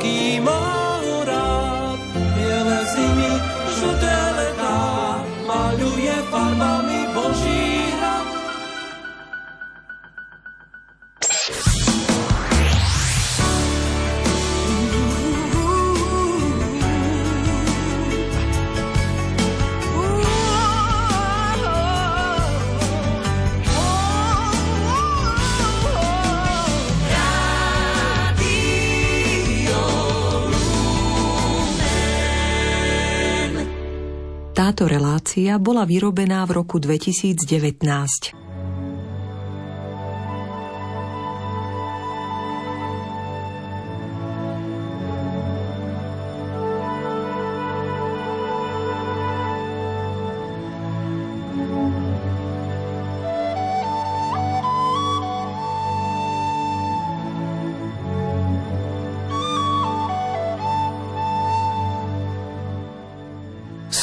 maľuje svet, aký relácia bola vyrobená v roku 2019.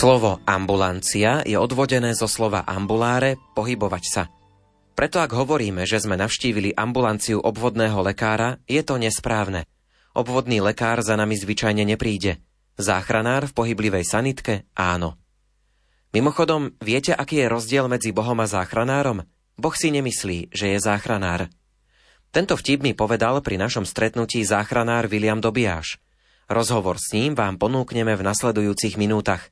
Slovo ambulancia je odvodené zo slova ambuláre, pohybovať sa. Preto ak hovoríme, že sme navštívili ambulanciu obvodného lekára, je to nesprávne. Obvodný lekár za nami zvyčajne nepríde. Záchranár v pohyblivej sanitke áno. Mimochodom, viete, aký je rozdiel medzi Bohom a záchranárom? Boh si nemyslí, že je záchranár. Tento vtip mi povedal pri našom stretnutí záchranár William Dobiaš. Rozhovor s ním vám ponúkneme v nasledujúcich minútach.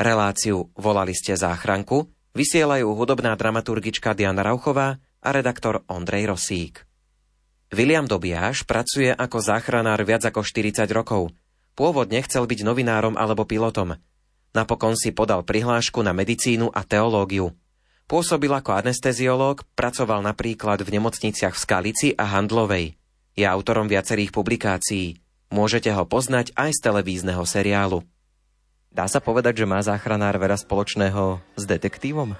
Reláciu Volali ste záchranku vysielajú hudobná dramaturgička Diana Rauchová a redaktor Ondrej Rosík. William Dobiaš pracuje ako záchranár viac ako 40 rokov. Pôvodne chcel byť novinárom alebo pilotom. Napokon si podal prihlášku na medicínu a teológiu. Pôsobil ako anesteziológ, pracoval napríklad v nemocniciach v Skalici a Handlovej. Je autorom viacerých publikácií. Môžete ho poznať aj z televízneho seriálu. Dá sa povedať, že má záchranár veľa spoločného s detektívom?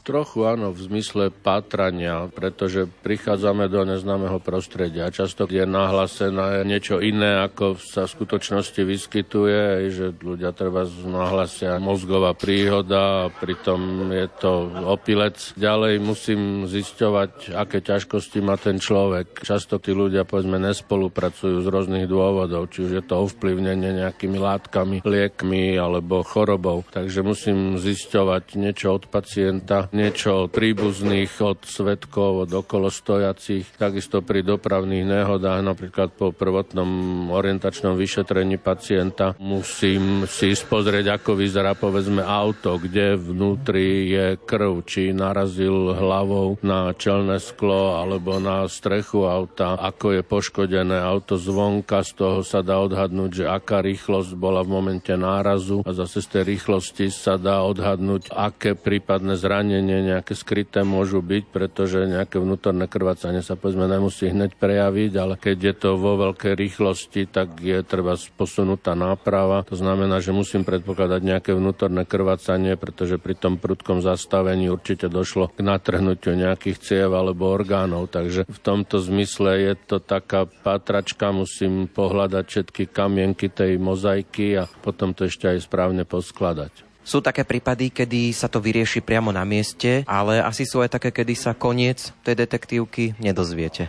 Trochu áno, v zmysle pátrania, pretože prichádzame do neznámeho prostredia. Často je nahlásené niečo iné, ako sa v skutočnosti vyskytuje, že ľudia treba nahlasia mozgová príhoda a pritom je to opilec. Ďalej musím zisťovať, aké ťažkosti má ten človek. Často tí ľudia, povedzme, nespolupracujú z rôznych dôvodov, či už je to ovplyvnenie nejakými látkami, liekmi alebo chorobou. Takže musím zisťovať niečo od pacienta, niečo od príbuzných, od svetkov, od okolostojacích, takisto pri dopravných nehodách, napríklad po prvotnom orientačnom vyšetrení pacienta. Musím si spozrieť, ako vyzerá povedzme auto, kde vnútri je krv, či narazil hlavou na čelné sklo alebo na strechu auta, ako je poškodené auto zvonka, z toho sa dá odhadnúť, že aká rýchlosť bola v momente nárazu a zase z tej rýchlosti sa dá odhadnúť, aké prípadné zranenie zranenie nejaké skryté môžu byť, pretože nejaké vnútorné krvácanie sa povedzme nemusí hneď prejaviť, ale keď je to vo veľkej rýchlosti, tak je treba posunutá náprava. To znamená, že musím predpokladať nejaké vnútorné krvácanie, pretože pri tom prudkom zastavení určite došlo k natrhnutiu nejakých ciev alebo orgánov. Takže v tomto zmysle je to taká patračka, musím pohľadať všetky kamienky tej mozaiky a potom to ešte aj správne poskladať. Sú také prípady, kedy sa to vyrieši priamo na mieste, ale asi sú aj také, kedy sa koniec tej detektívky nedozviete.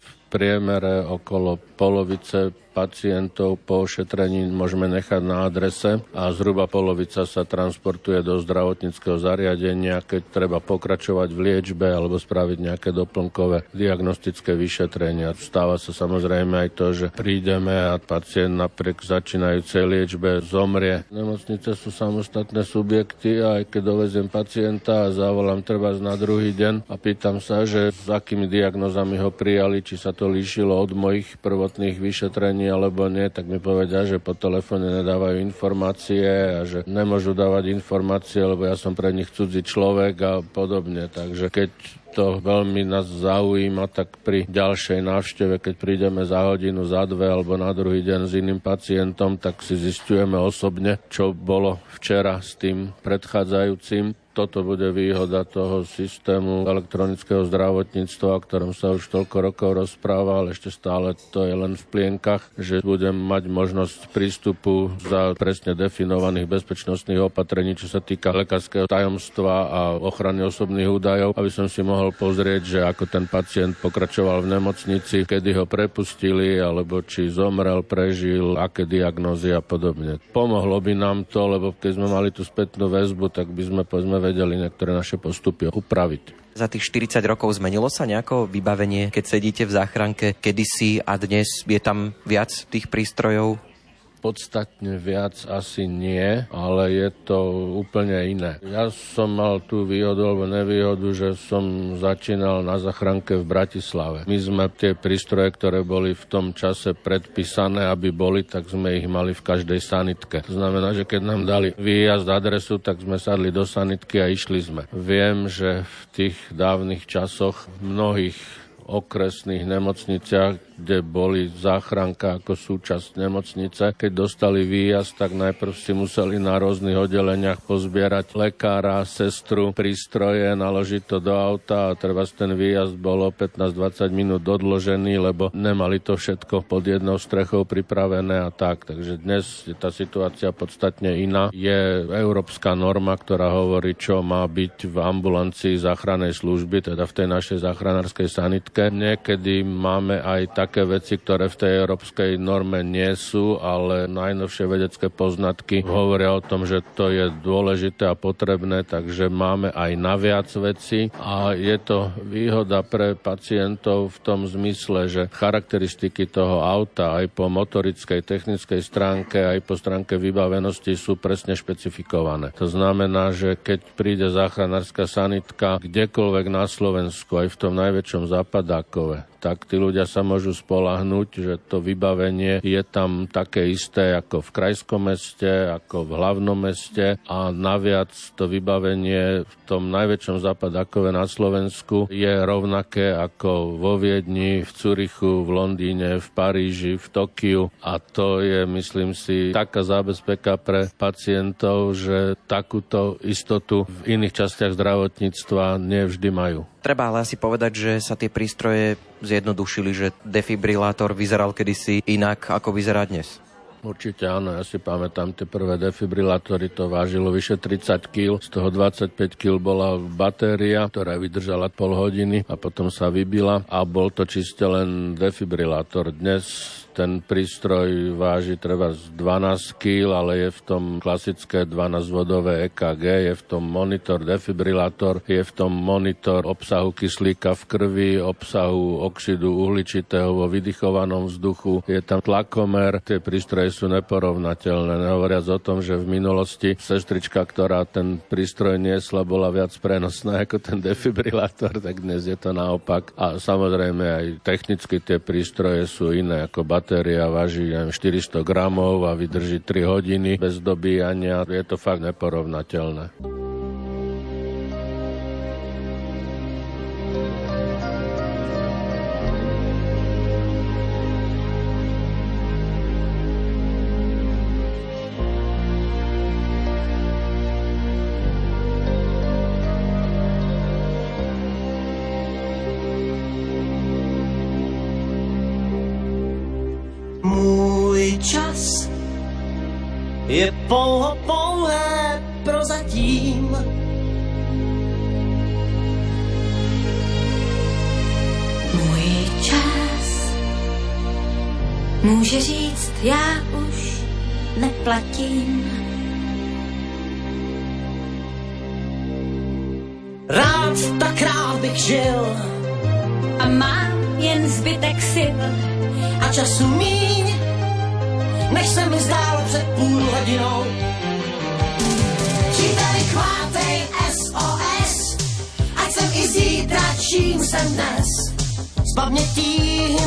V priemere okolo polovice pacientov po ošetrení môžeme nechať na adrese a zhruba polovica sa transportuje do zdravotníckého zariadenia, keď treba pokračovať v liečbe alebo spraviť nejaké doplnkové diagnostické vyšetrenia. Stáva sa samozrejme aj to, že prídeme a pacient napriek začínajúcej liečbe zomrie. Nemocnice sú samostatné subjekty a aj keď doveziem pacienta a zavolám treba na druhý deň a pýtam sa, že s akými diagnozami ho prijali, či sa to líšilo od mojich prvotných vyšetrení alebo nie, tak mi povedia, že po telefóne nedávajú informácie a že nemôžu dávať informácie, lebo ja som pre nich cudzí človek a podobne. Takže keď to veľmi nás zaujíma, tak pri ďalšej návšteve, keď prídeme za hodinu, za dve alebo na druhý deň s iným pacientom, tak si zistujeme osobne, čo bolo včera s tým predchádzajúcim toto bude výhoda toho systému elektronického zdravotníctva, o ktorom sa už toľko rokov rozpráva, ale ešte stále to je len v plienkach, že budem mať možnosť prístupu za presne definovaných bezpečnostných opatrení, čo sa týka lekárskeho tajomstva a ochrany osobných údajov, aby som si mohol pozrieť, že ako ten pacient pokračoval v nemocnici, kedy ho prepustili, alebo či zomrel, prežil, aké diagnózy a podobne. Pomohlo by nám to, lebo keď sme mali tú spätnú väzbu, tak by sme povedzme vedeli niektoré naše postupy upraviť. Za tých 40 rokov zmenilo sa nejako vybavenie, keď sedíte v záchranke kedysi a dnes je tam viac tých prístrojov? Podstatne viac asi nie, ale je to úplne iné. Ja som mal tú výhodu alebo nevýhodu, že som začínal na zachránke v Bratislave. My sme tie prístroje, ktoré boli v tom čase predpísané, aby boli, tak sme ich mali v každej sanitke. To znamená, že keď nám dali výjazd adresu, tak sme sadli do sanitky a išli sme. Viem, že v tých dávnych časoch mnohých okresných nemocniciach kde boli záchranka ako súčasť nemocnice. Keď dostali výjazd, tak najprv si museli na rôznych oddeleniach pozbierať lekára, sestru, prístroje, naložiť to do auta a treba ten výjazd bolo 15-20 minút odložený, lebo nemali to všetko pod jednou strechou pripravené a tak. Takže dnes je tá situácia podstatne iná. Je európska norma, ktorá hovorí, čo má byť v ambulancii záchrannej služby, teda v tej našej záchranárskej sanitke. Niekedy máme aj tak také veci, ktoré v tej európskej norme nie sú, ale najnovšie vedecké poznatky hovoria o tom, že to je dôležité a potrebné, takže máme aj naviac veci a je to výhoda pre pacientov v tom zmysle, že charakteristiky toho auta aj po motorickej, technickej stránke, aj po stránke vybavenosti sú presne špecifikované. To znamená, že keď príde záchranárska sanitka kdekoľvek na Slovensku, aj v tom najväčšom Кадакова. Tak tí ľudia sa môžu spolahnúť, že to vybavenie je tam také isté ako v krajskom meste, ako v hlavnom meste a naviac to vybavenie v tom najväčšom západakove na Slovensku je rovnaké ako vo Viedni, v Curichu, v Londýne, v Paríži, v Tokiu a to je, myslím si, taká zábezpeka pre pacientov, že takúto istotu v iných častiach zdravotníctva nevždy majú. Treba ale asi povedať, že sa tie prístroje zjednodušili, že defibrilátor vyzeral kedysi inak, ako vyzerá dnes. Určite áno, ja si pamätám, tie prvé defibrilátory to vážilo vyše 30 kg, z toho 25 kg bola batéria, ktorá vydržala pol hodiny a potom sa vybila a bol to čiste len defibrilátor. Dnes ten prístroj váži treba z 12 kg, ale je v tom klasické 12-vodové EKG, je v tom monitor defibrilátor, je v tom monitor obsahu kyslíka v krvi, obsahu oxidu uhličitého vo vydychovanom vzduchu, je tam tlakomer, tie prístroje sú neporovnateľné. Nehovoriac o tom, že v minulosti sestrička, ktorá ten prístroj niesla, bola viac prenosná ako ten defibrilátor, tak dnes je to naopak. A samozrejme aj technicky tie prístroje sú iné ako bat batéria váži 400 gramov a vydrží 3 hodiny bez dobíjania. Je to fakt neporovnateľné. Je pouho pouhé prozatím. Můj čas může říct, já už neplatím. Rád tak rád bych žil a mám jen zbytek sil a času míň než se mi zdálo před půl hodinou. Příteli, chvátej SOS, ať jsem i zítra, čím jsem dnes. Zbav mě tíhy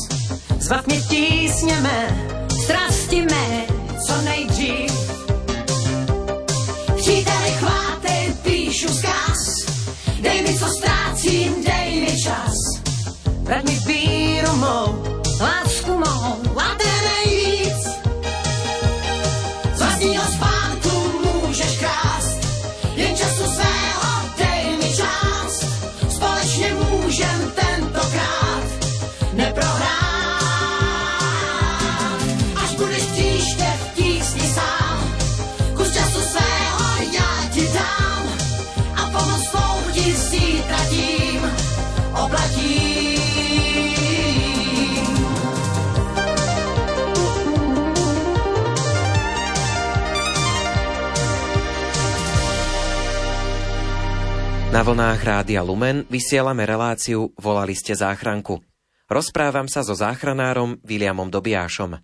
Zbav mě tísněme, strasti mé. co nejdřív. Příteli, chvátej, píšu zkaz, dej mi, co ztrácím, dej mi čas. Vrať mi víru mou, Na vlnách Rádia Lumen vysielame reláciu Volali ste záchranku. Rozprávam sa so záchranárom Williamom Dobiášom.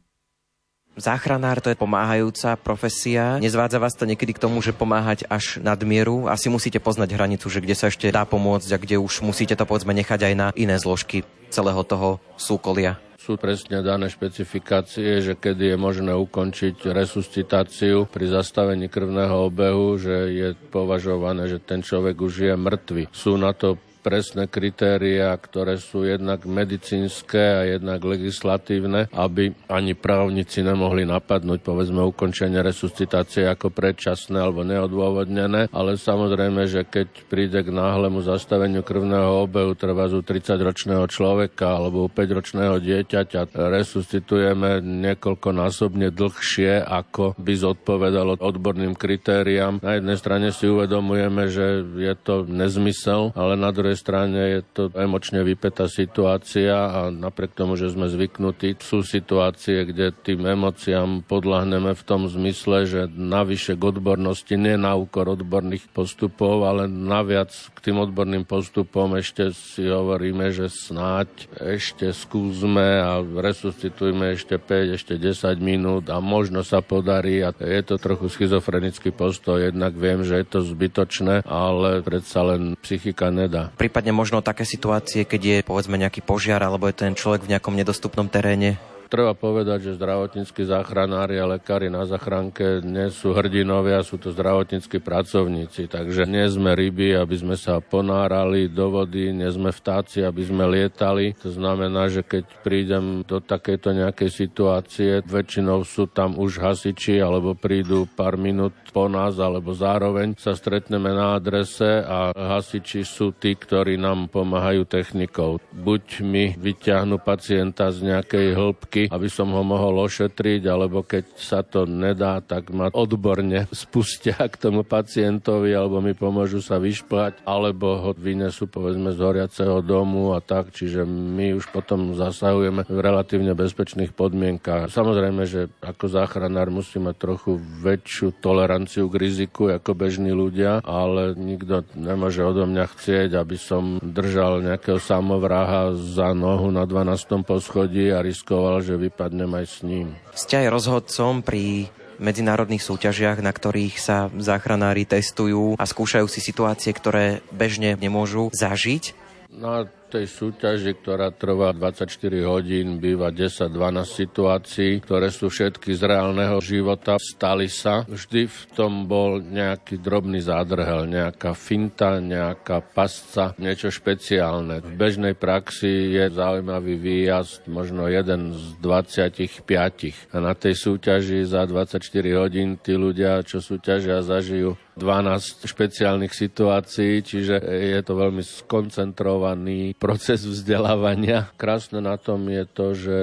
Záchranár to je pomáhajúca profesia. Nezvádza vás to niekedy k tomu, že pomáhať až nadmieru? Asi musíte poznať hranicu, že kde sa ešte dá pomôcť a kde už musíte to povedzme nechať aj na iné zložky celého toho súkolia. Sú presne dané špecifikácie, že kedy je možné ukončiť resuscitáciu pri zastavení krvného obehu, že je považované, že ten človek už je mŕtvy. Sú na to presné kritériá, ktoré sú jednak medicínske a jednak legislatívne, aby ani právnici nemohli napadnúť, povedzme, ukončenie resuscitácie ako predčasné alebo neodôvodnené, ale samozrejme, že keď príde k náhlemu zastaveniu krvného obehu trvá u 30-ročného človeka alebo u 5-ročného dieťaťa, resuscitujeme niekoľkonásobne dlhšie, ako by zodpovedalo odborným kritériám. Na jednej strane si uvedomujeme, že je to nezmysel, ale na druhej strane je to emočne vypetá situácia a napriek tomu, že sme zvyknutí, sú situácie, kde tým emóciám podľahneme v tom zmysle, že navyše k odbornosti, nie na úkor odborných postupov, ale naviac tým odborným postupom ešte si hovoríme, že snáď ešte skúsme a resuscitujme ešte 5, ešte 10 minút a možno sa podarí a je to trochu schizofrenický postoj, jednak viem, že je to zbytočné, ale predsa len psychika nedá prípadne možno také situácie, keď je povedzme nejaký požiar alebo je ten človek v nejakom nedostupnom teréne? Treba povedať, že zdravotníckí záchranári a lekári na zachránke nie sú hrdinovia, sú to zdravotníckí pracovníci. Takže nie sme ryby, aby sme sa ponárali do vody, nie sme vtáci, aby sme lietali. To znamená, že keď prídem do takejto nejakej situácie, väčšinou sú tam už hasiči, alebo prídu pár minút po nás, alebo zároveň sa stretneme na adrese a hasiči sú tí, ktorí nám pomáhajú technikou. Buď mi vyťahnú pacienta z nejakej hĺbky, kroky, aby som ho mohol ošetriť, alebo keď sa to nedá, tak ma odborne spustia k tomu pacientovi, alebo mi pomôžu sa vyšplať, alebo ho vynesú povedzme z horiaceho domu a tak, čiže my už potom zasahujeme v relatívne bezpečných podmienkach. Samozrejme, že ako záchranár musí mať trochu väčšiu toleranciu k riziku ako bežní ľudia, ale nikto nemôže odo mňa chcieť, aby som držal nejakého samovraha za nohu na 12. poschodí a riskoval, že vypadnem aj s ním. Ste aj rozhodcom pri medzinárodných súťažiach, na ktorých sa záchranári testujú a skúšajú si situácie, ktoré bežne nemôžu zažiť. Na tej súťaži, ktorá trvá 24 hodín, býva 10-12 situácií, ktoré sú všetky z reálneho života, stali sa. Vždy v tom bol nejaký drobný zádrhel, nejaká finta, nejaká pasca, niečo špeciálne. V bežnej praxi je zaujímavý výjazd, možno jeden z 25. A na tej súťaži za 24 hodín tí ľudia, čo súťažia, zažijú 12 špeciálnych situácií, čiže je to veľmi skoncentrovaný proces vzdelávania. Krásne na tom je to, že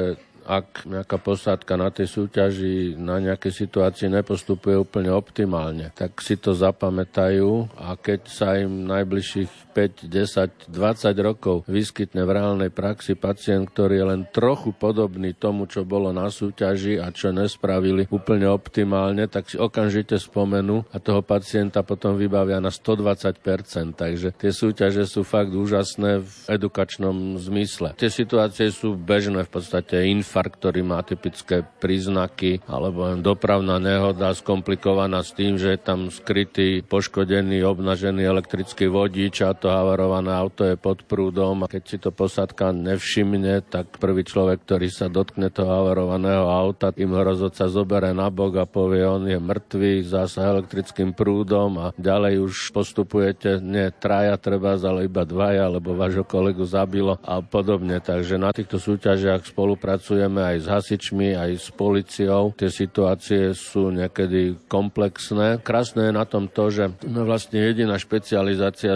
ak nejaká posádka na tej súťaži na nejaké situácii nepostupuje úplne optimálne, tak si to zapamätajú a keď sa im najbližších 5, 10, 20 rokov vyskytne v reálnej praxi pacient, ktorý je len trochu podobný tomu, čo bolo na súťaži a čo nespravili úplne optimálne, tak si okamžite spomenú a toho pacienta potom vybavia na 120%. Takže tie súťaže sú fakt úžasné v edukačnom zmysle. Tie situácie sú bežné v podstate infarkt, ktorý má typické príznaky, alebo dopravná nehoda skomplikovaná s tým, že je tam skrytý, poškodený, obnažený elektrický vodič a to havarované auto je pod prúdom a keď si to posádka nevšimne, tak prvý človek, ktorý sa dotkne toho havarovaného auta, tým hrozot sa zobere na bok a povie, on je mŕtvý, zasa elektrickým prúdom a ďalej už postupujete nie traja treba, ale iba dvaja, lebo vášho kolegu zabilo a podobne. Takže na týchto súťažiach spolupracujeme aj s hasičmi, aj s policiou. Tie situácie sú niekedy komplexné. Krásne je na tom to, že vlastne jediná špecializácia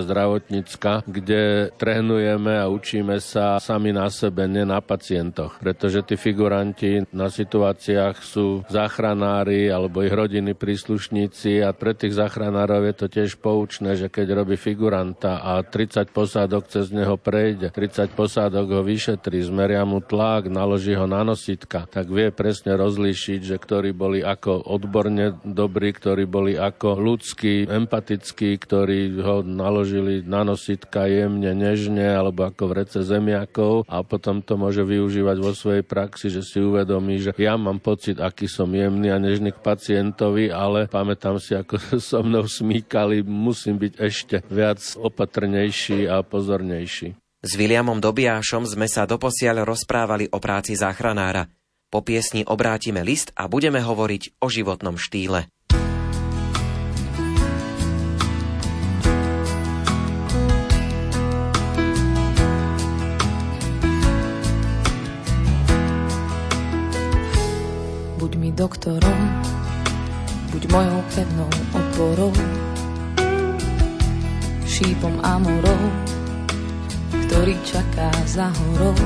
zdravotnícka, kde trénujeme a učíme sa sami na sebe, nie na pacientoch. Pretože tí figuranti na situáciách sú záchranári alebo ich rodiny príslušníci a pre tých záchranárov je to tiež poučné, že keď robí figuranta a 30 posádok cez neho prejde, 30 posádok ho vyšetrí, zmeria mu tlak, naloží ho na nositka, tak vie presne rozlíšiť, že ktorí boli ako odborne dobrí, ktorí boli ako ľudskí, empatickí, ktorí ho naložili na nositka jemne, nežne alebo ako v rece zemiakov a potom to môže využívať vo svojej praxi, že si uvedomí, že ja mám pocit, aký som jemný a nežný k pacientovi, ale pamätám si, ako so mnou smíkali, musím byť ešte viac opatrnejší a pozornejší. S Williamom Dobiášom sme sa doposiaľ rozprávali o práci záchranára. Po piesni obrátime list a budeme hovoriť o životnom štýle. Mi doktorom, buď mojou pevnou oporou, šípom amorou, ktorý čaká za horou.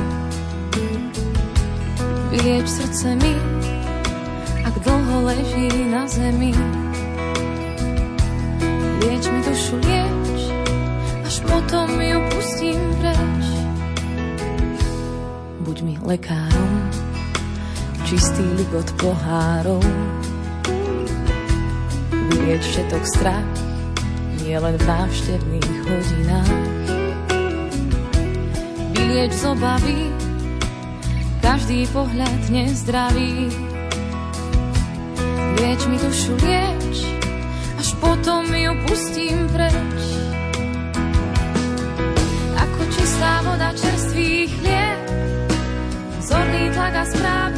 Vylieč srdce mi, ak dlho leží na zemi. Lieč mi dušu, lieč, až potom ju pustím preč. Buď mi lekárom, čistý ligot pohárov. Vylieč všetok strach, nie len v návštevných hodinách. Vylieč z obavy, každý pohľad nezdravý. Lieč mi dušu, lieč, až potom ju pustím preč. Ako čistá voda čerstvý chlieb, zorný tlak a správny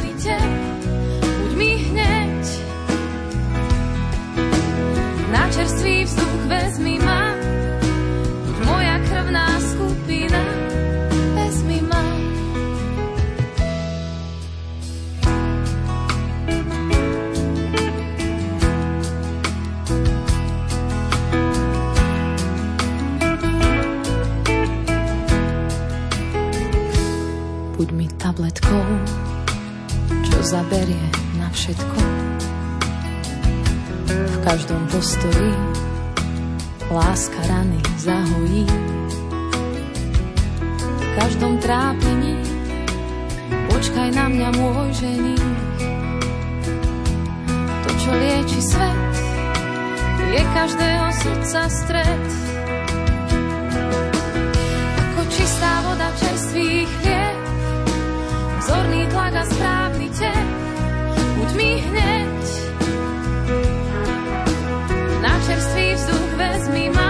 čerstvý vzduch vezmi ma, buď moja krvná skupina, vezmi ma. Buď mi tabletkou, čo zaberie na všetko. Každom postoji láska rany zahojí. V každom trápení počkaj na mňa môj ženich. To, čo lieči svet, je každého srdca stred. Ako čistá voda čerstvých chlieb, vzorný tlak a správny čerstvý vzduch vezmi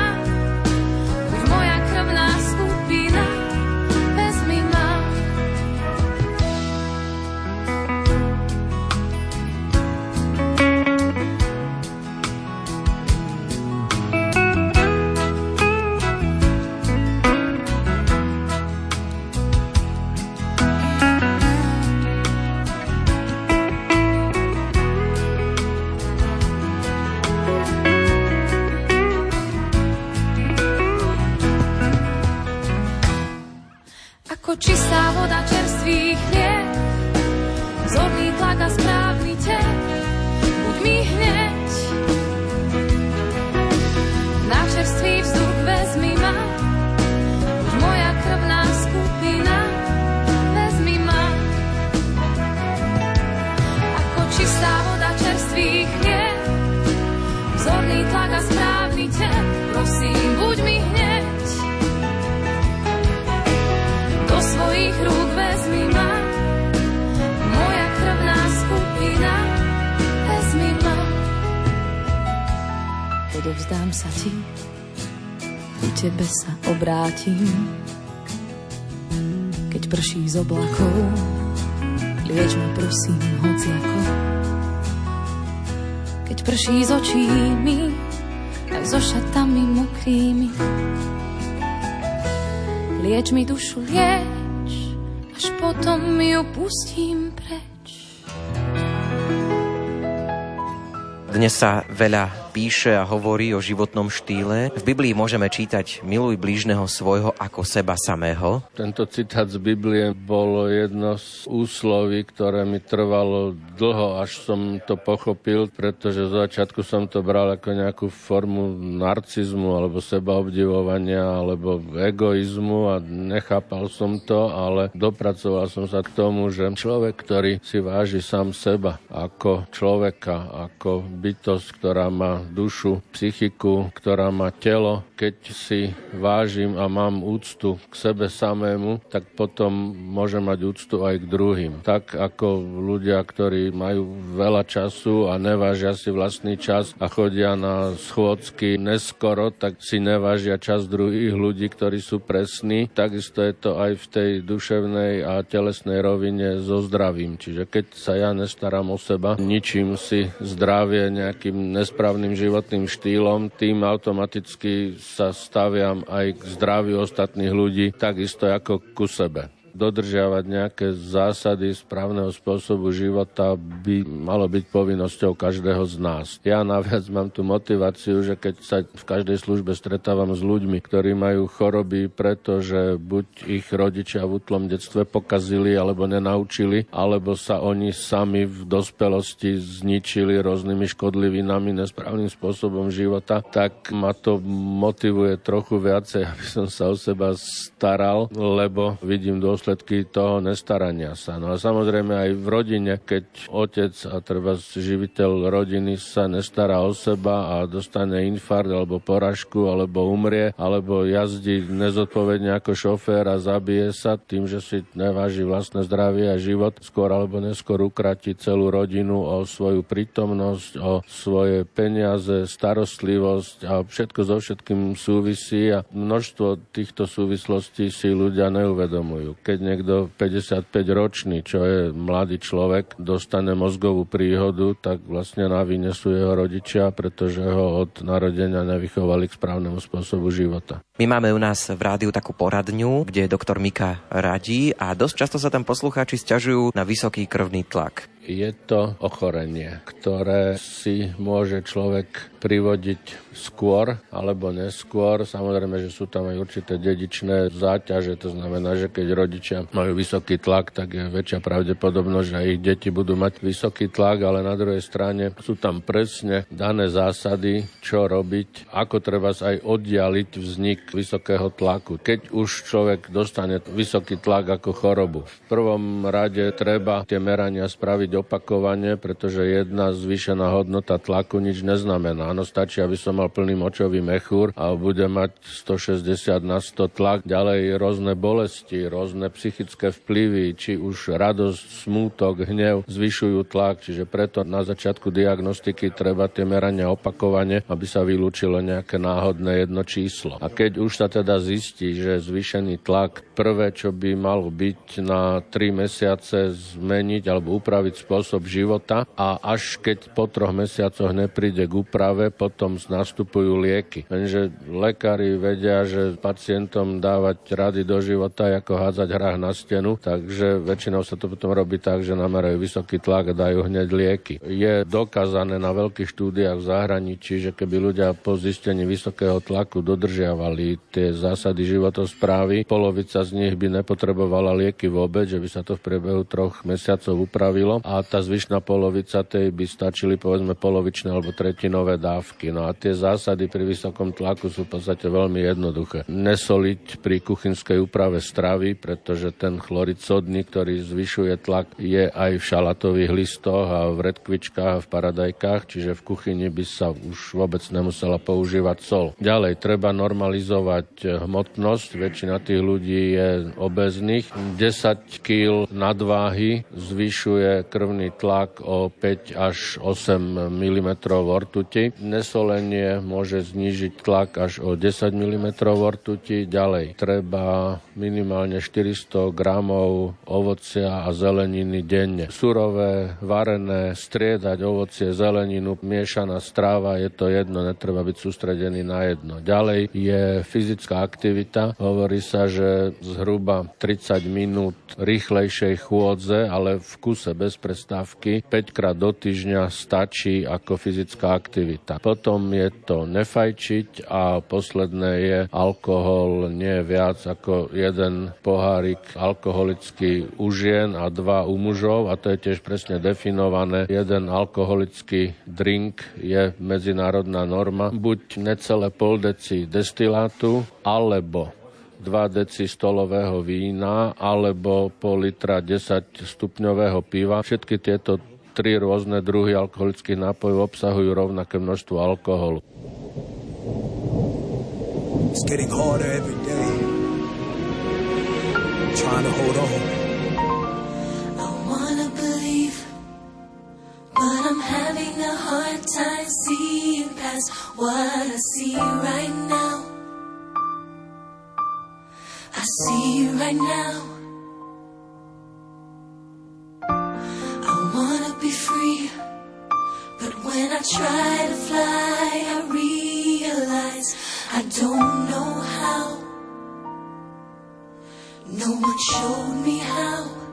sa ti, ku tebe sa obrátim. Keď prší z oblakov, lieč ma prosím hociako. Keď prší z očí mi, aj so šatami mokrými. Lieč mi dušu, lieč, až potom ju pustím preč. Dnes sa veľa píše a hovorí o životnom štýle. V Biblii môžeme čítať miluj blížneho svojho ako seba samého. Tento citát z Biblie bolo jedno z úsloví, ktoré mi trvalo dlho, až som to pochopil, pretože z začiatku som to bral ako nejakú formu narcizmu alebo sebaobdivovania alebo egoizmu a nechápal som to, ale dopracoval som sa k tomu, že človek, ktorý si váži sám seba ako človeka, ako bytosť, ktorá má dušu, psychiku, ktorá má telo. Keď si vážim a mám úctu k sebe samému, tak potom môžem mať úctu aj k druhým. Tak ako ľudia, ktorí majú veľa času a nevážia si vlastný čas a chodia na schôdzky neskoro, tak si nevážia čas druhých ľudí, ktorí sú presní. Takisto je to aj v tej duševnej a telesnej rovine so zdravím. Čiže keď sa ja nestaram o seba, ničím si zdravie nejakým nesprávnym životným štýlom, tým automaticky sa staviam aj k zdraviu ostatných ľudí, takisto ako ku sebe dodržiavať nejaké zásady správneho spôsobu života by malo byť povinnosťou každého z nás. Ja naviac mám tú motiváciu, že keď sa v každej službe stretávam s ľuďmi, ktorí majú choroby, pretože buď ich rodičia v útlom detstve pokazili alebo nenaučili, alebo sa oni sami v dospelosti zničili rôznymi škodlivinami, nesprávnym spôsobom života, tak ma to motivuje trochu viacej, aby som sa o seba staral, lebo vidím dôsledky dôsledky toho nestarania sa. No a samozrejme aj v rodine, keď otec a treba živiteľ rodiny sa nestará o seba a dostane infarkt alebo poražku alebo umrie, alebo jazdí nezodpovedne ako šofér a zabije sa tým, že si neváži vlastné zdravie a život, skôr alebo neskôr ukratí celú rodinu o svoju prítomnosť, o svoje peniaze, starostlivosť a všetko so všetkým súvisí a množstvo týchto súvislostí si ľudia neuvedomujú. Keď keď niekto 55 ročný, čo je mladý človek, dostane mozgovú príhodu, tak vlastne na vine sú jeho rodičia, pretože ho od narodenia nevychovali k správnemu spôsobu života. My máme u nás v rádiu takú poradňu, kde doktor Mika radí a dosť často sa tam poslucháči stiažujú na vysoký krvný tlak. Je to ochorenie, ktoré si môže človek privodiť skôr alebo neskôr. Samozrejme, že sú tam aj určité dedičné záťaže, to znamená, že keď rodičia majú vysoký tlak, tak je väčšia pravdepodobnosť, že ich deti budú mať vysoký tlak, ale na druhej strane sú tam presne dané zásady, čo robiť, ako treba sa aj oddialiť vznik vysokého tlaku. Keď už človek dostane vysoký tlak ako chorobu, v prvom rade treba tie merania spraviť opakovane, pretože jedna zvýšená hodnota tlaku nič neznamená. Áno, stačí, aby som mal plný močový mechúr a bude mať 160 na 100 tlak. Ďalej rôzne bolesti, rôzne psychické vplyvy, či už radosť, smútok, hnev zvyšujú tlak, čiže preto na začiatku diagnostiky treba tie merania opakovane, aby sa vylúčilo nejaké náhodné jedno číslo. A keď už sa teda zistí, že zvýšený tlak prvé, čo by malo byť na 3 mesiace zmeniť alebo upraviť spôsob života a až keď po troch mesiacoch nepríde k úprave, potom nastupujú lieky. Lenže lekári vedia, že pacientom dávať rady do života ako hádzať hrách na stenu, takže väčšinou sa to potom robí tak, že namerajú vysoký tlak a dajú hneď lieky. Je dokázané na veľkých štúdiách v zahraničí, že keby ľudia po zistení vysokého tlaku dodržiavali tie zásady životosprávy, polovica z nich by nepotrebovala lieky vôbec, že by sa to v priebehu troch mesiacov upravilo a tá zvyšná polovica tej by stačili povedzme polovičné alebo tretinové dávky. No a tie zásady pri vysokom tlaku sú v podstate veľmi jednoduché. Nesoliť pri kuchynskej úprave stravy, pretože ten chlorid sodný, ktorý zvyšuje tlak, je aj v šalatových listoch a v redkvičkách a v paradajkách, čiže v kuchyni by sa už vôbec nemusela používať sol. Ďalej, treba normalizovať hmotnosť. Väčšina tých ľudí je obezných. 10 kg nadváhy zvyšuje krv krvný tlak o 5 až 8 mm ortuti. Nesolenie môže znížiť tlak až o 10 mm ortuti. Ďalej treba minimálne 400 gramov ovocia a zeleniny denne. Surové, varené, striedať ovocie, zeleninu, miešaná stráva, je to jedno, netreba byť sústredený na jedno. Ďalej je fyzická aktivita. Hovorí sa, že zhruba 30 minút rýchlejšej chôdze, ale v kuse bez prestávky 5 krát do týždňa stačí ako fyzická aktivita. Potom je to nefajčiť a posledné je alkohol nie viac ako jeden pohárik alkoholický u žien a dva u mužov a to je tiež presne definované. Jeden alkoholický drink je medzinárodná norma. Buď necelé pol deci destilátu alebo 2 deci stolového vína alebo pol litra 10 stupňového piva. Všetky tieto tri rôzne druhy alkoholických nápojov obsahujú rovnaké množstvo alkoholu. It's getting harder every day. trying to hold on. I wanna believe, but I'm having a hard time seeing past what I see right now. I see you right now. I wanna be free, but when I try to fly, I realize I don't know how. No one showed me how.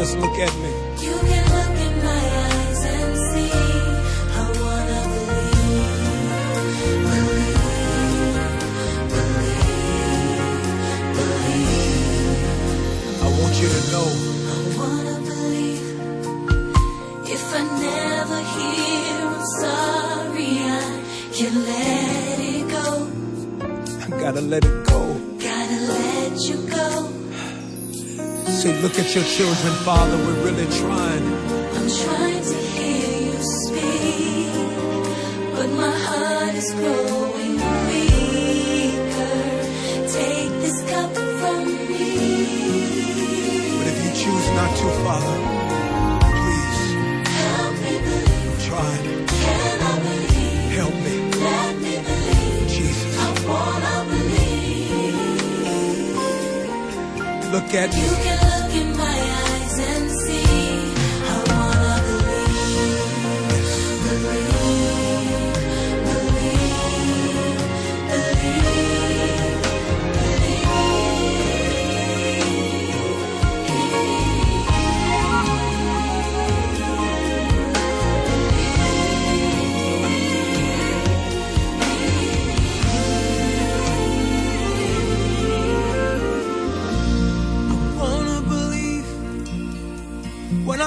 Just look at me. You can look in my eyes and see. I wanna believe, believe, believe, believe. I want you to know let it go. Gotta let you go. Say, look at your children, Father. We're really trying. I'm trying to hear you speak, but my heart is growing weaker. Take this cup from me. But if you choose not to, Father, please, Help me believe. I'm trying. Look at You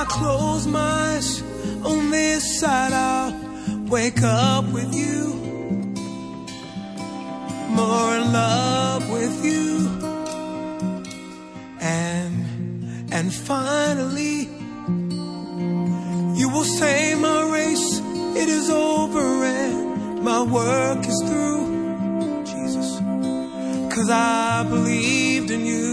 I close my eyes on this side I'll wake up with you. More in love with you. And and finally you will say my race it is over and my work is through. Jesus cause I believed in you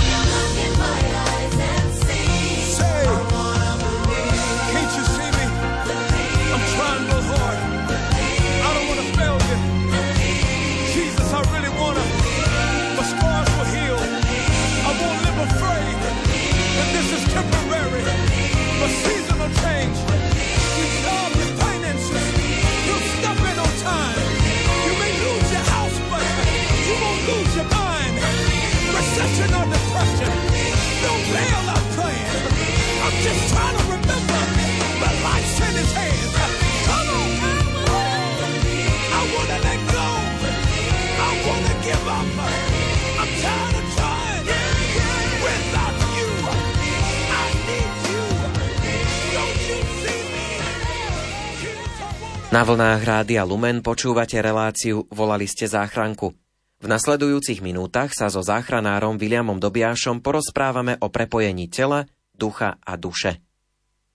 Na vlnách Rádia Lumen počúvate reláciu Volali ste záchranku. V nasledujúcich minútach sa so záchranárom Williamom Dobiašom porozprávame o prepojení tela, ducha a duše.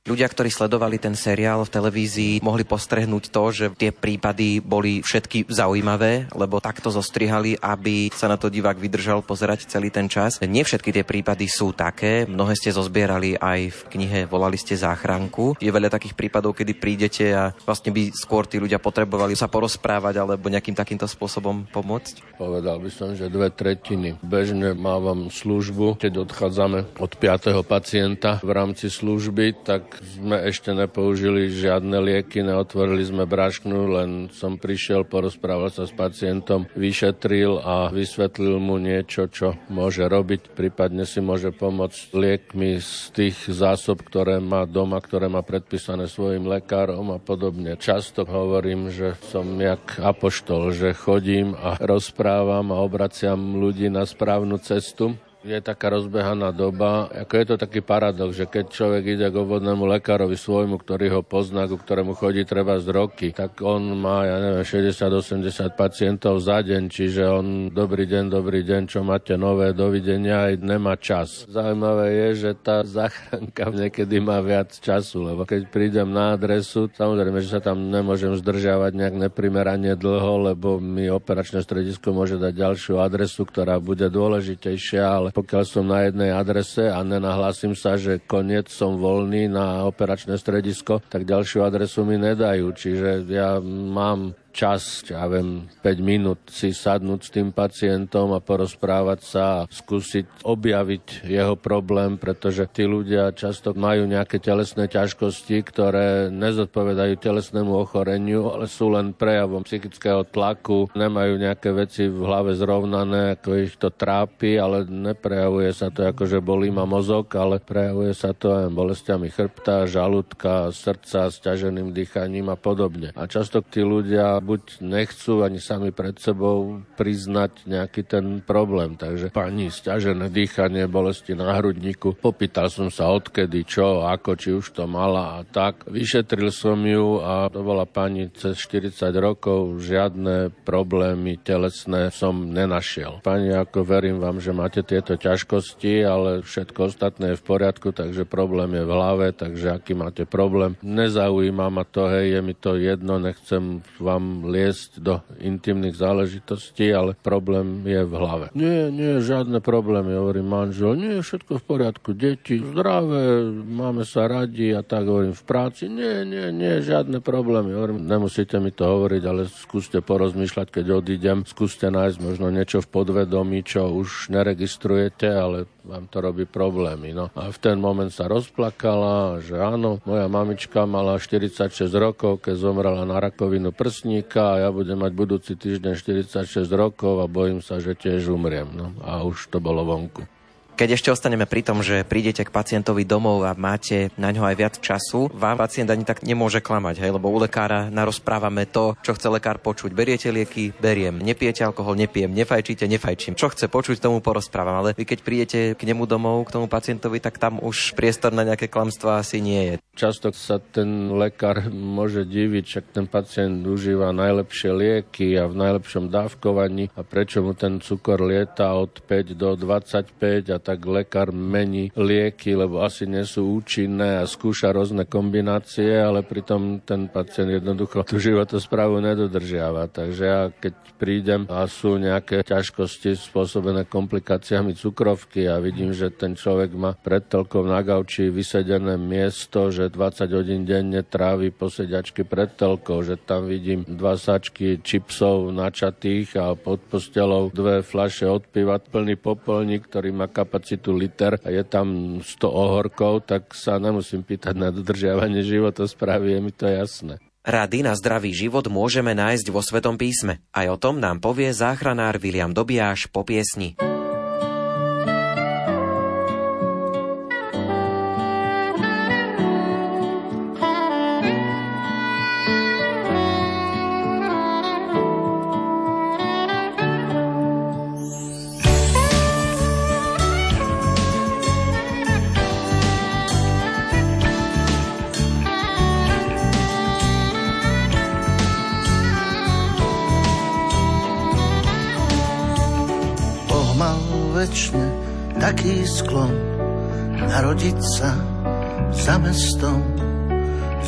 Ľudia, ktorí sledovali ten seriál v televízii, mohli postrehnúť to, že tie prípady boli všetky zaujímavé, lebo takto zostrihali, aby sa na to divák vydržal pozerať celý ten čas. Nie všetky tie prípady sú také, mnohé ste zozbierali aj v knihe Volali ste záchranku. Je veľa takých prípadov, kedy prídete a vlastne by skôr tí ľudia potrebovali sa porozprávať alebo nejakým takýmto spôsobom pomôcť. Povedal by som, že dve tretiny. Bežne mávam službu, keď odchádzame od 5. pacienta v rámci služby, tak sme ešte nepoužili žiadne lieky, neotvorili sme brašnu, len som prišiel, porozprával sa s pacientom, vyšetril a vysvetlil mu niečo, čo môže robiť, prípadne si môže pomôcť liekmi z tých zásob, ktoré má doma, ktoré má predpísané svojim lekárom a podobne. Často hovorím, že som jak apoštol, že chodím a rozprávam a obraciam ľudí na správnu cestu. Je taká rozbehaná doba, ako je to taký paradox, že keď človek ide k obvodnému lekárovi svojmu, ktorý ho pozná, ku ktorému chodí treba z roky, tak on má, ja neviem, 60-80 pacientov za deň, čiže on dobrý deň, dobrý deň, čo máte nové, dovidenia, aj nemá čas. Zaujímavé je, že tá záchranka niekedy má viac času, lebo keď prídem na adresu, samozrejme, že sa tam nemôžem zdržiavať nejak neprimerane dlho, lebo mi operačné stredisko môže dať ďalšiu adresu, ktorá bude dôležitejšia, ale pokiaľ som na jednej adrese a nenahlásim sa, že koniec som voľný na operačné stredisko, tak ďalšiu adresu mi nedajú. Čiže ja mám čas, ja viem, 5 minút si sadnúť s tým pacientom a porozprávať sa a skúsiť objaviť jeho problém, pretože tí ľudia často majú nejaké telesné ťažkosti, ktoré nezodpovedajú telesnému ochoreniu, ale sú len prejavom psychického tlaku, nemajú nejaké veci v hlave zrovnané, ako ich to trápi, ale neprejavuje sa to ako, že bolí ma mozog, ale prejavuje sa to aj bolestiami chrbta, žalúdka, srdca, stiaženým dýchaním a podobne. A často tí ľudia buď nechcú ani sami pred sebou priznať nejaký ten problém. Takže pani, stiažené dýchanie, bolesti na hrudníku. Popýtal som sa odkedy, čo, ako, či už to mala a tak. Vyšetril som ju a to bola pani cez 40 rokov. Žiadne problémy telesné som nenašiel. Pani, ako verím vám, že máte tieto ťažkosti, ale všetko ostatné je v poriadku, takže problém je v hlave, takže aký máte problém. Nezaujíma ma to, hej, je mi to jedno, nechcem vám liesť do intimných záležitostí, ale problém je v hlave. Nie, nie, žiadne problémy, hovorí manžel. Nie, všetko v poriadku, deti zdravé, máme sa radi a tak hovorím v práci. Nie, nie, nie, žiadne problémy. Hovorím, nemusíte mi to hovoriť, ale skúste porozmýšľať, keď odídem. Skúste nájsť možno niečo v podvedomí, čo už neregistrujete, ale vám to robí problémy. No. A v ten moment sa rozplakala, že áno, moja mamička mala 46 rokov, keď zomrela na rakovinu prsníka a ja budem mať budúci týždeň 46 rokov a bojím sa, že tiež umriem. No. A už to bolo vonku. Keď ešte ostaneme pri tom, že prídete k pacientovi domov a máte na ňo aj viac času, vám pacient ani tak nemôže klamať, hej, lebo u lekára narozprávame to, čo chce lekár počuť. Beriete lieky, beriem. Nepijete alkohol, nepijem. Nefajčíte, nefajčím. Čo chce počuť, tomu porozprávam. Ale vy keď prídete k nemu domov, k tomu pacientovi, tak tam už priestor na nejaké klamstvá asi nie je. Často sa ten lekár môže diviť, však ten pacient užíva najlepšie lieky a v najlepšom dávkovaní a prečo mu ten cukor lieta od 5 do 25 a tak lekár mení lieky, lebo asi nie sú účinné a skúša rôzne kombinácie, ale pritom ten pacient jednoducho tú životosprávu nedodržiava. Takže ja keď prídem a sú nejaké ťažkosti spôsobené komplikáciami cukrovky a vidím, že ten človek má pred toľkou na gauči vysedené miesto, že 20 hodín denne trávi po sediačky pred telkou, že tam vidím dva sačky čipsov načatých a pod postelou dve fľaše od piva, plný popolník, ktorý má kapacitu liter a je tam 100 ohorkov, tak sa nemusím pýtať na dodržiavanie životosprávy, je mi to jasné. Rady na zdravý život môžeme nájsť vo Svetom písme. Aj o tom nám povie záchranár William Dobiáš po piesni.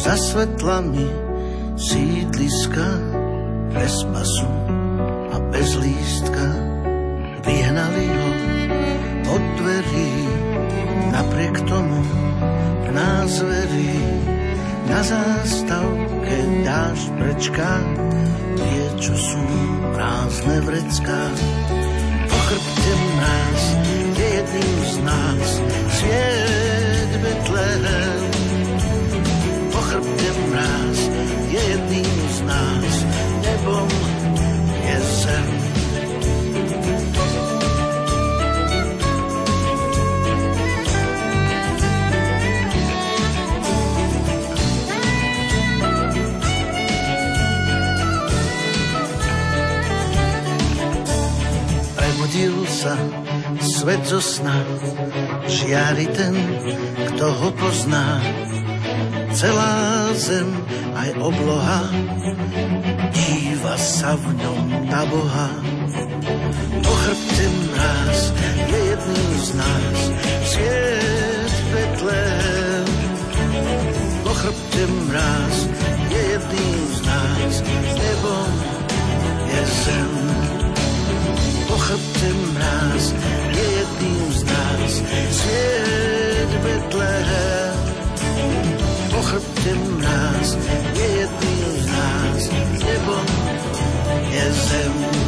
Za svetlami sídliska bez pasu a bez lístka. Vyhnali ho od dverí, napriek tomu nás verí. Na zástavke dáš prečka, tie, čo sú prázdne vrecká chrbte mráz, je jedným z nás sviet Betlehem. Chrbte mráz je jedným z nás nebom je zem. Zobudil sa svet zo sna, žiari ten, kto ho pozná. Celá zem, aj obloha, díva sa v ňom na Boha. Po chrbte mráz je jedným z nás, sviet Betlehem. Po chrbte mráz je jedným z nás, nebom je zem chrbte mráz je jedným z nás. Sviet Betlehem, po chrbte mráz je jedným z nás. Nebo je zem.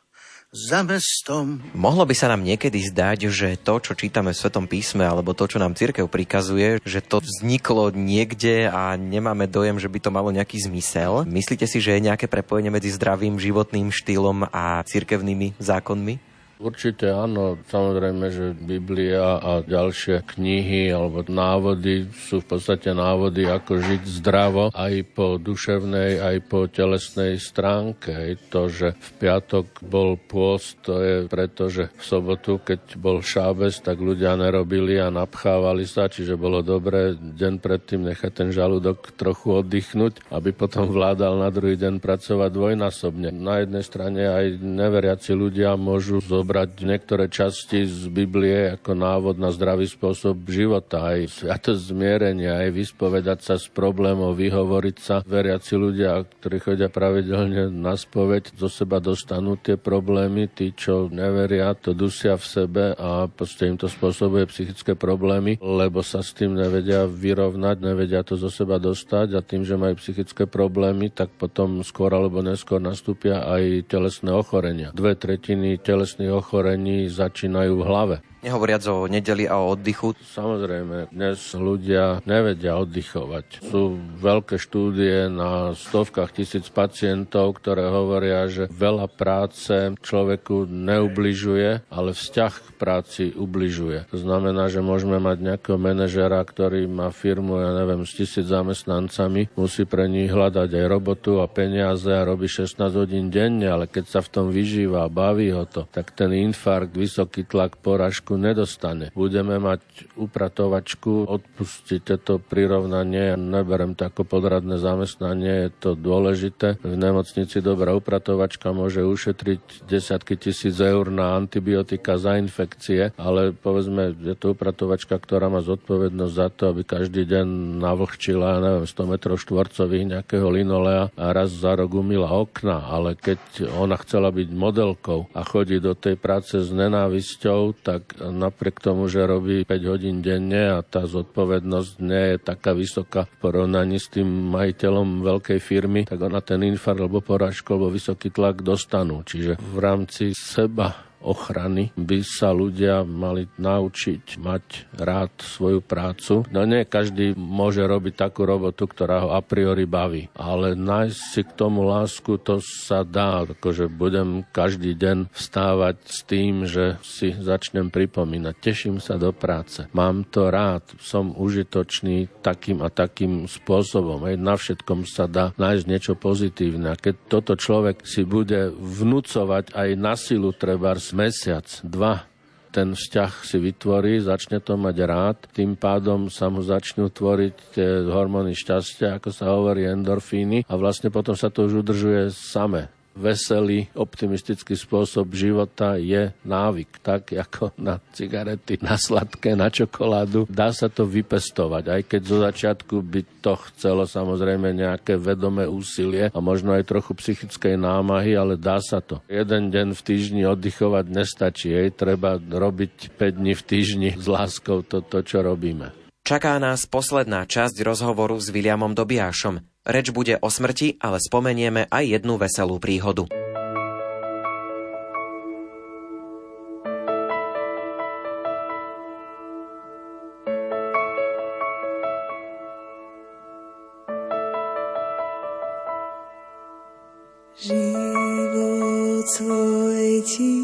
za mestom. Mohlo by sa nám niekedy zdať, že to, čo čítame v Svetom písme, alebo to, čo nám církev prikazuje, že to vzniklo niekde a nemáme dojem, že by to malo nejaký zmysel. Myslíte si, že je nejaké prepojenie medzi zdravým životným štýlom a cirkevnými zákonmi? Určite áno, samozrejme, že Biblia a ďalšie knihy alebo návody sú v podstate návody, ako žiť zdravo aj po duševnej, aj po telesnej stránke. To, že v piatok bol pôst, to je preto, že v sobotu, keď bol šábes, tak ľudia nerobili a napchávali sa, čiže bolo dobré deň predtým nechať ten žalúdok trochu oddychnúť, aby potom vládal na druhý deň pracovať dvojnásobne. Na jednej strane aj neveriaci ľudia môžu zobrať zobrať niektoré časti z Biblie ako návod na zdravý spôsob života, aj sviatosť zmierenia, aj vyspovedať sa z problémov, vyhovoriť sa. Veriaci ľudia, ktorí chodia pravidelne na spoveď, zo seba dostanú tie problémy, tí, čo neveria, to dusia v sebe a proste im to spôsobuje psychické problémy, lebo sa s tým nevedia vyrovnať, nevedia to zo seba dostať a tým, že majú psychické problémy, tak potom skôr alebo neskôr nastúpia aj telesné ochorenia. Dve tretiny telesných ochorení začínajú v hlave. Nehovoriac o nedeli a o oddychu. Samozrejme, dnes ľudia nevedia oddychovať. Sú veľké štúdie na stovkách tisíc pacientov, ktoré hovoria, že veľa práce človeku neubližuje, ale vzťah k práci ubližuje. To znamená, že môžeme mať nejakého manažera, ktorý má firmu, ja neviem, s tisíc zamestnancami, musí pre nich hľadať aj robotu a peniaze a robí 16 hodín denne, ale keď sa v tom vyžíva a baví ho to, tak ten infarkt, vysoký tlak, poražku upratovačku nedostane. Budeme mať upratovačku, odpustite to prirovnanie, neberem to ako podradné zamestnanie, je to dôležité. V nemocnici dobrá upratovačka môže ušetriť desiatky tisíc eur na antibiotika za infekcie, ale povedzme, je to upratovačka, ktorá má zodpovednosť za to, aby každý deň navlhčila, neviem, 100 metrov štvorcových nejakého linolea a raz za rok umila okna, ale keď ona chcela byť modelkou a chodí do tej práce s nenávisťou, tak napriek tomu, že robí 5 hodín denne a tá zodpovednosť nie je taká vysoká v porovnaní s tým majiteľom veľkej firmy, tak ona ten infarkt alebo porážku alebo vysoký tlak dostanú. Čiže v rámci seba ochrany by sa ľudia mali naučiť mať rád svoju prácu. No nie každý môže robiť takú robotu, ktorá ho a priori baví, ale nájsť si k tomu lásku, to sa dá, akože budem každý deň vstávať s tým, že si začnem pripomínať. Teším sa do práce, mám to rád, som užitočný takým a takým spôsobom. Aj na všetkom sa dá nájsť niečo pozitívne. A keď toto človek si bude vnúcovať aj na silu trebárs mesiac, dva ten vzťah si vytvorí, začne to mať rád, tým pádom sa mu začnú tvoriť tie hormóny šťastia, ako sa hovorí, endorfíny a vlastne potom sa to už udržuje same veselý, optimistický spôsob života je návyk. Tak ako na cigarety, na sladké, na čokoládu. Dá sa to vypestovať, aj keď zo začiatku by to chcelo samozrejme nejaké vedomé úsilie a možno aj trochu psychickej námahy, ale dá sa to. Jeden deň v týždni oddychovať nestačí, jej treba robiť 5 dní v týždni s láskou to, to čo robíme. Čaká nás posledná časť rozhovoru s Williamom Dobiášom. Reč bude o smrti, ale spomenieme aj jednu veselú príhodu. Život svoj ti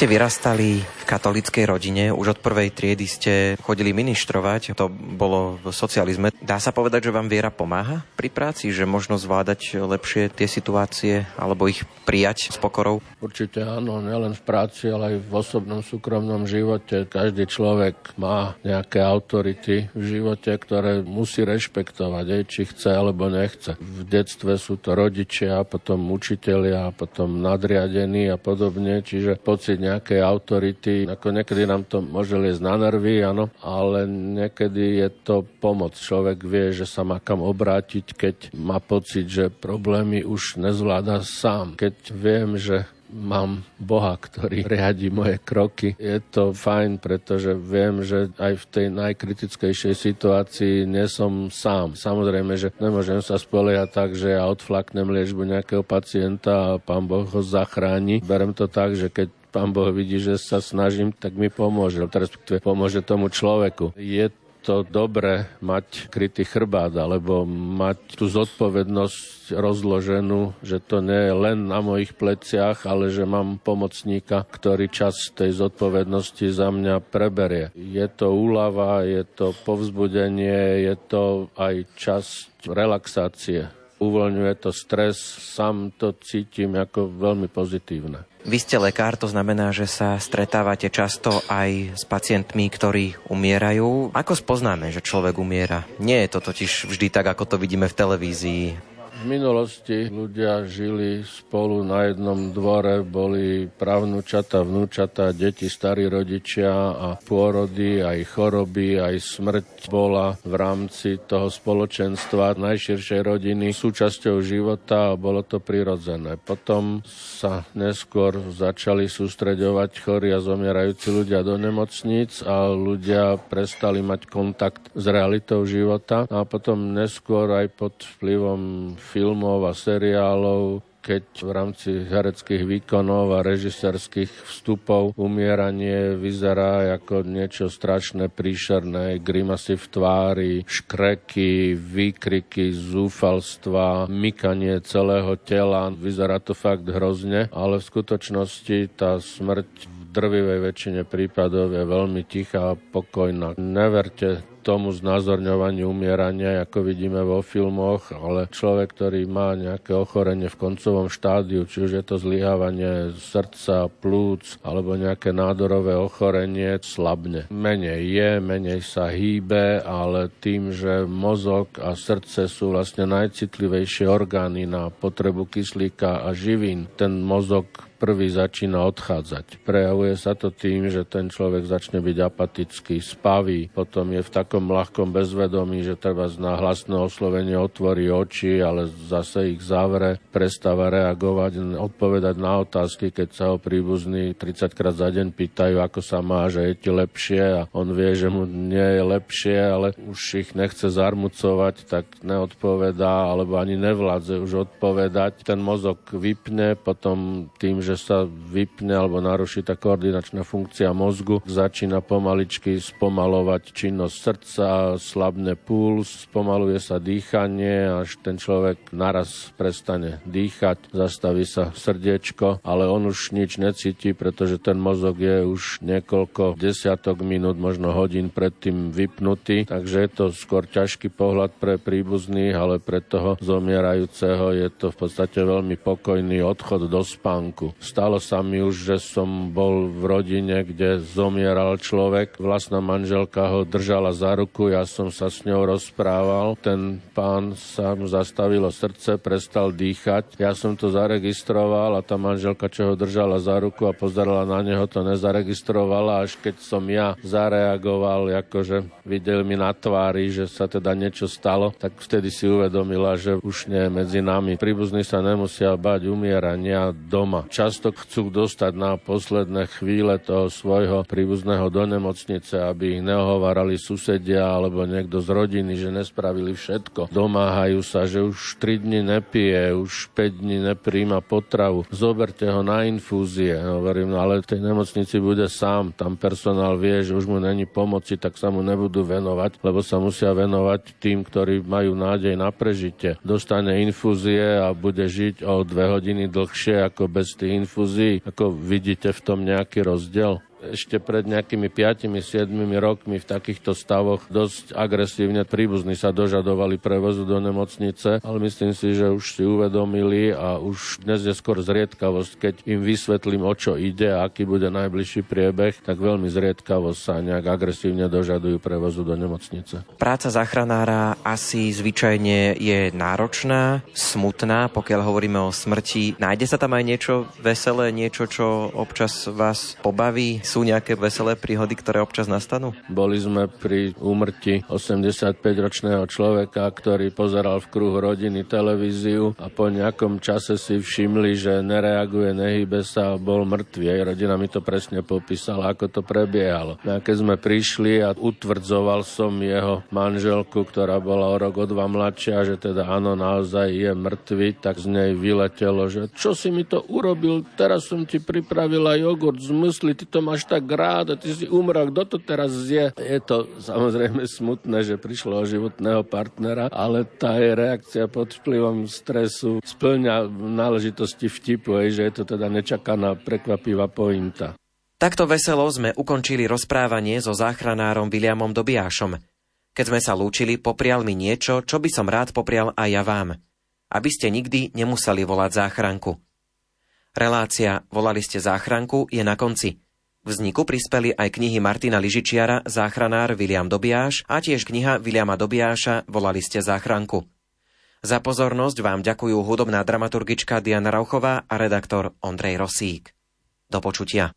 ste vyrastali v katolíckej rodine, už od prvej triedy ste chodili ministrovať, to bolo v socializme. Dá sa povedať, že vám viera pomáha pri práci, že možno zvládať lepšie tie situácie alebo ich prijať s pokorou? Určite áno, nielen v práci, ale aj v osobnom súkromnom živote. Každý človek má nejaké autority v živote, ktoré musí rešpektovať, aj, či chce alebo nechce. V detstve sú to rodičia, potom učitelia, potom nadriadení a podobne, čiže pocit nejakej autority, ako niekedy nám to môže liesť na nervy, áno, ale niekedy je to pomoc. Človek vie, že sa má kam obrátiť, keď má pocit, že problémy už nezvláda sám. Keď viem, že mám Boha, ktorý riadi moje kroky. Je to fajn, pretože viem, že aj v tej najkritickejšej situácii nie som sám. Samozrejme, že nemôžem sa spoliehať tak, že ja odflaknem liečbu nejakého pacienta a pán Boh ho zachráni. Berem to tak, že keď pán Boh vidí, že sa snažím, tak mi pomôže, respektíve pomôže tomu človeku. Je to dobré mať krytý chrbát, alebo mať tú zodpovednosť rozloženú, že to nie je len na mojich pleciach, ale že mám pomocníka, ktorý čas tej zodpovednosti za mňa preberie. Je to úlava, je to povzbudenie, je to aj časť relaxácie uvoľňuje to stres, sám to cítim ako veľmi pozitívne. Vy ste lekár, to znamená, že sa stretávate často aj s pacientmi, ktorí umierajú. Ako spoznáme, že človek umiera? Nie je to totiž vždy tak, ako to vidíme v televízii. V minulosti ľudia žili spolu na jednom dvore, boli pravnúčata, vnúčata, deti, starí rodičia a pôrody, aj choroby, aj smrť bola v rámci toho spoločenstva najširšej rodiny súčasťou života a bolo to prirodzené. Potom sa neskôr začali sústreďovať chorí a zomierajúci ľudia do nemocníc a ľudia prestali mať kontakt s realitou života a potom neskôr aj pod vplyvom filmov a seriálov, keď v rámci hereckých výkonov a režisérských vstupov umieranie vyzerá ako niečo strašné, príšerné, grimasy v tvári, škreky, výkriky, zúfalstva, mykanie celého tela. Vyzerá to fakt hrozne, ale v skutočnosti tá smrť v drvivej väčšine prípadov je veľmi tichá a pokojná. Neverte tomu znázorňovaniu umierania, ako vidíme vo filmoch, ale človek, ktorý má nejaké ochorenie v koncovom štádiu, či už je to zlyhávanie srdca, plúc alebo nejaké nádorové ochorenie, slabne. Menej je, menej sa hýbe, ale tým, že mozog a srdce sú vlastne najcitlivejšie orgány na potrebu kyslíka a živín, ten mozog prvý začína odchádzať. Prejavuje sa to tým, že ten človek začne byť apatický, spavý, potom je v takom ľahkom bezvedomí, že treba na hlasné oslovenie otvorí oči, ale zase ich zavre, prestáva reagovať, odpovedať na otázky, keď sa ho príbuzní 30 krát za deň pýtajú, ako sa má, že je ti lepšie a on vie, že mu nie je lepšie, ale už ich nechce zarmucovať, tak neodpovedá, alebo ani nevládze už odpovedať. Ten mozog vypne, potom tým, že sa vypne alebo naruší tá koordinačná funkcia mozgu, začína pomaličky spomalovať činnosť srdca, slabne puls, spomaluje sa dýchanie, až ten človek naraz prestane dýchať, zastaví sa srdiečko, ale on už nič necíti, pretože ten mozog je už niekoľko desiatok minút, možno hodín predtým vypnutý, takže je to skôr ťažký pohľad pre príbuzných, ale pre toho zomierajúceho je to v podstate veľmi pokojný odchod do spánku. Stalo sa mi už, že som bol v rodine, kde zomieral človek. Vlastná manželka ho držala za ruku, ja som sa s ňou rozprával. Ten pán sa mu zastavilo srdce, prestal dýchať. Ja som to zaregistroval a tá manželka, čo ho držala za ruku a pozerala na neho, to nezaregistrovala. Až keď som ja zareagoval, akože videl mi na tvári, že sa teda niečo stalo, tak vtedy si uvedomila, že už nie je medzi nami. Príbuzní sa nemusia bať umierania doma. Čas často chcú dostať na posledné chvíle toho svojho príbuzného do nemocnice, aby ich neohovárali susedia alebo niekto z rodiny, že nespravili všetko. Domáhajú sa, že už 3 dni nepije, už 5 dní nepríjma potravu. Zoberte ho na infúzie. Hovorím, no ale v tej nemocnici bude sám. Tam personál vie, že už mu není pomoci, tak sa mu nebudú venovať, lebo sa musia venovať tým, ktorí majú nádej na prežitie. Dostane infúzie a bude žiť o dve hodiny dlhšie ako bez tých infúzií. Ako vidíte v tom nejaký rozdiel? Ešte pred nejakými 5-7 rokmi v takýchto stavoch dosť agresívne príbuzní sa dožadovali prevozu do nemocnice, ale myslím si, že už si uvedomili a už dnes je skôr zriedkavosť, keď im vysvetlím, o čo ide a aký bude najbližší priebeh, tak veľmi zriedkavosť sa nejak agresívne dožadujú prevozu do nemocnice. Práca záchranára asi zvyčajne je náročná, smutná, pokiaľ hovoríme o smrti. Nájde sa tam aj niečo veselé, niečo, čo občas vás pobaví? Sú nejaké veselé príhody, ktoré občas nastanú? Boli sme pri úmrti 85-ročného človeka, ktorý pozeral v kruhu rodiny televíziu a po nejakom čase si všimli, že nereaguje, nehybe sa a bol mŕtvý. Aj rodina mi to presne popísala, ako to prebiehalo. A keď sme prišli a utvrdzoval som jeho manželku, ktorá bola o rok o dva mladšia, že teda áno, naozaj je mŕtvy, tak z nej vyletelo, že čo si mi to urobil, teraz som ti pripravila jogurt z mysli, ty to máš máš tak rád a ty si umrel, kto to teraz zje? Je to samozrejme smutné, že prišlo o životného partnera, ale tá je reakcia pod vplyvom stresu splňa náležitosti vtipu, že je to teda nečakaná prekvapivá pointa. Takto veselo sme ukončili rozprávanie so záchranárom Williamom Dobiášom. Keď sme sa lúčili, poprial mi niečo, čo by som rád poprial aj ja vám. aby ste nikdy nemuseli volať záchranku. Relácia Volali ste záchranku je na konci. Vzniku prispeli aj knihy Martina Ližičiara Záchranár William Dobiáš a tiež kniha Williama Dobiáša Volali ste záchranku. Za pozornosť vám ďakujú hudobná dramaturgička Diana Rauchová a redaktor Ondrej Rosík. Do počutia.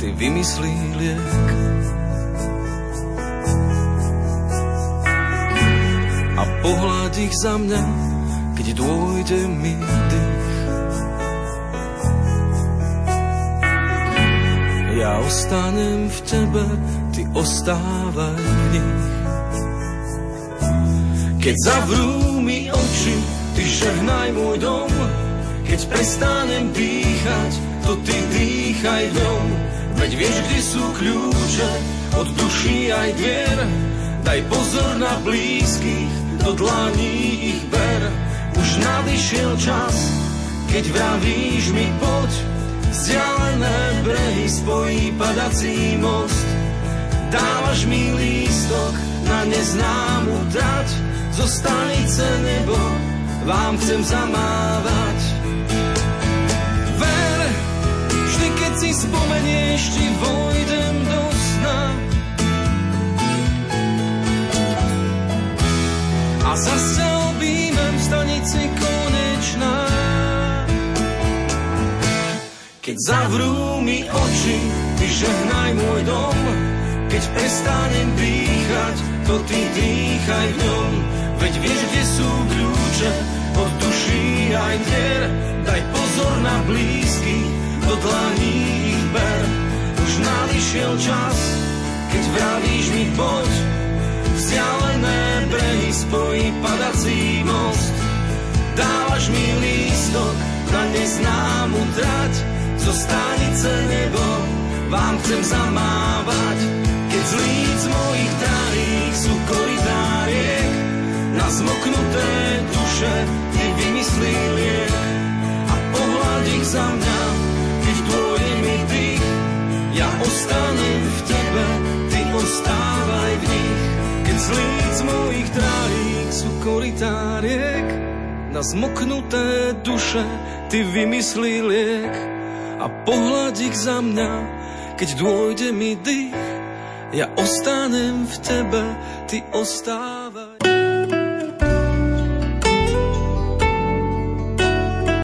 ty vymyslí liek. A pohľad ich za mňa, keď dôjde mi dých. Ja ostanem v tebe, ty ostávaj v nich. Keď zavrú mi oči, ty žehnaj môj dom, keď prestanem dýchať, to ty dýchaj v ňom. Veď vieš, kde sú kľúče od duší aj dvier. Daj pozor na blízkych, do dlaní ich ber. Už nadišiel čas, keď vravíš mi poď. Vzdialené brehy spojí padací most. Dávaš mi lístok na neznámu trať. Zo stanice nebo vám chcem zamávať. Si spomenieš, ti vojdem do sna. A zase objímem v stanici konečná. Keď zavrú mi oči, ty žehnaj môj dom. Keď prestanem dýchať, to ty dýchaj v ňom. Veď vieš, kde sú kľúče od duší aj dier. Daj pozor na blízky, do dlaní ich ber. Už nadišiel čas, keď vravíš mi poď. Vzdialené brehy spojí padací most. Dávaš mi lístok na neznámu trať. Zo stanice nebo vám chcem zamávať. Keď z líc mojich drahých sú koridáriek, na zmoknuté duše ty vymyslí liek a pohľad ich za mňa ja ostanem v tebe, ty ostávaj v nich. Keď z líc mojich drahých sú koritáriek, na zmoknuté duše ty vymyslí liek a pohľad ich za mňa, keď dôjde mi dých. Ja ostanem v tebe, ty ostávaj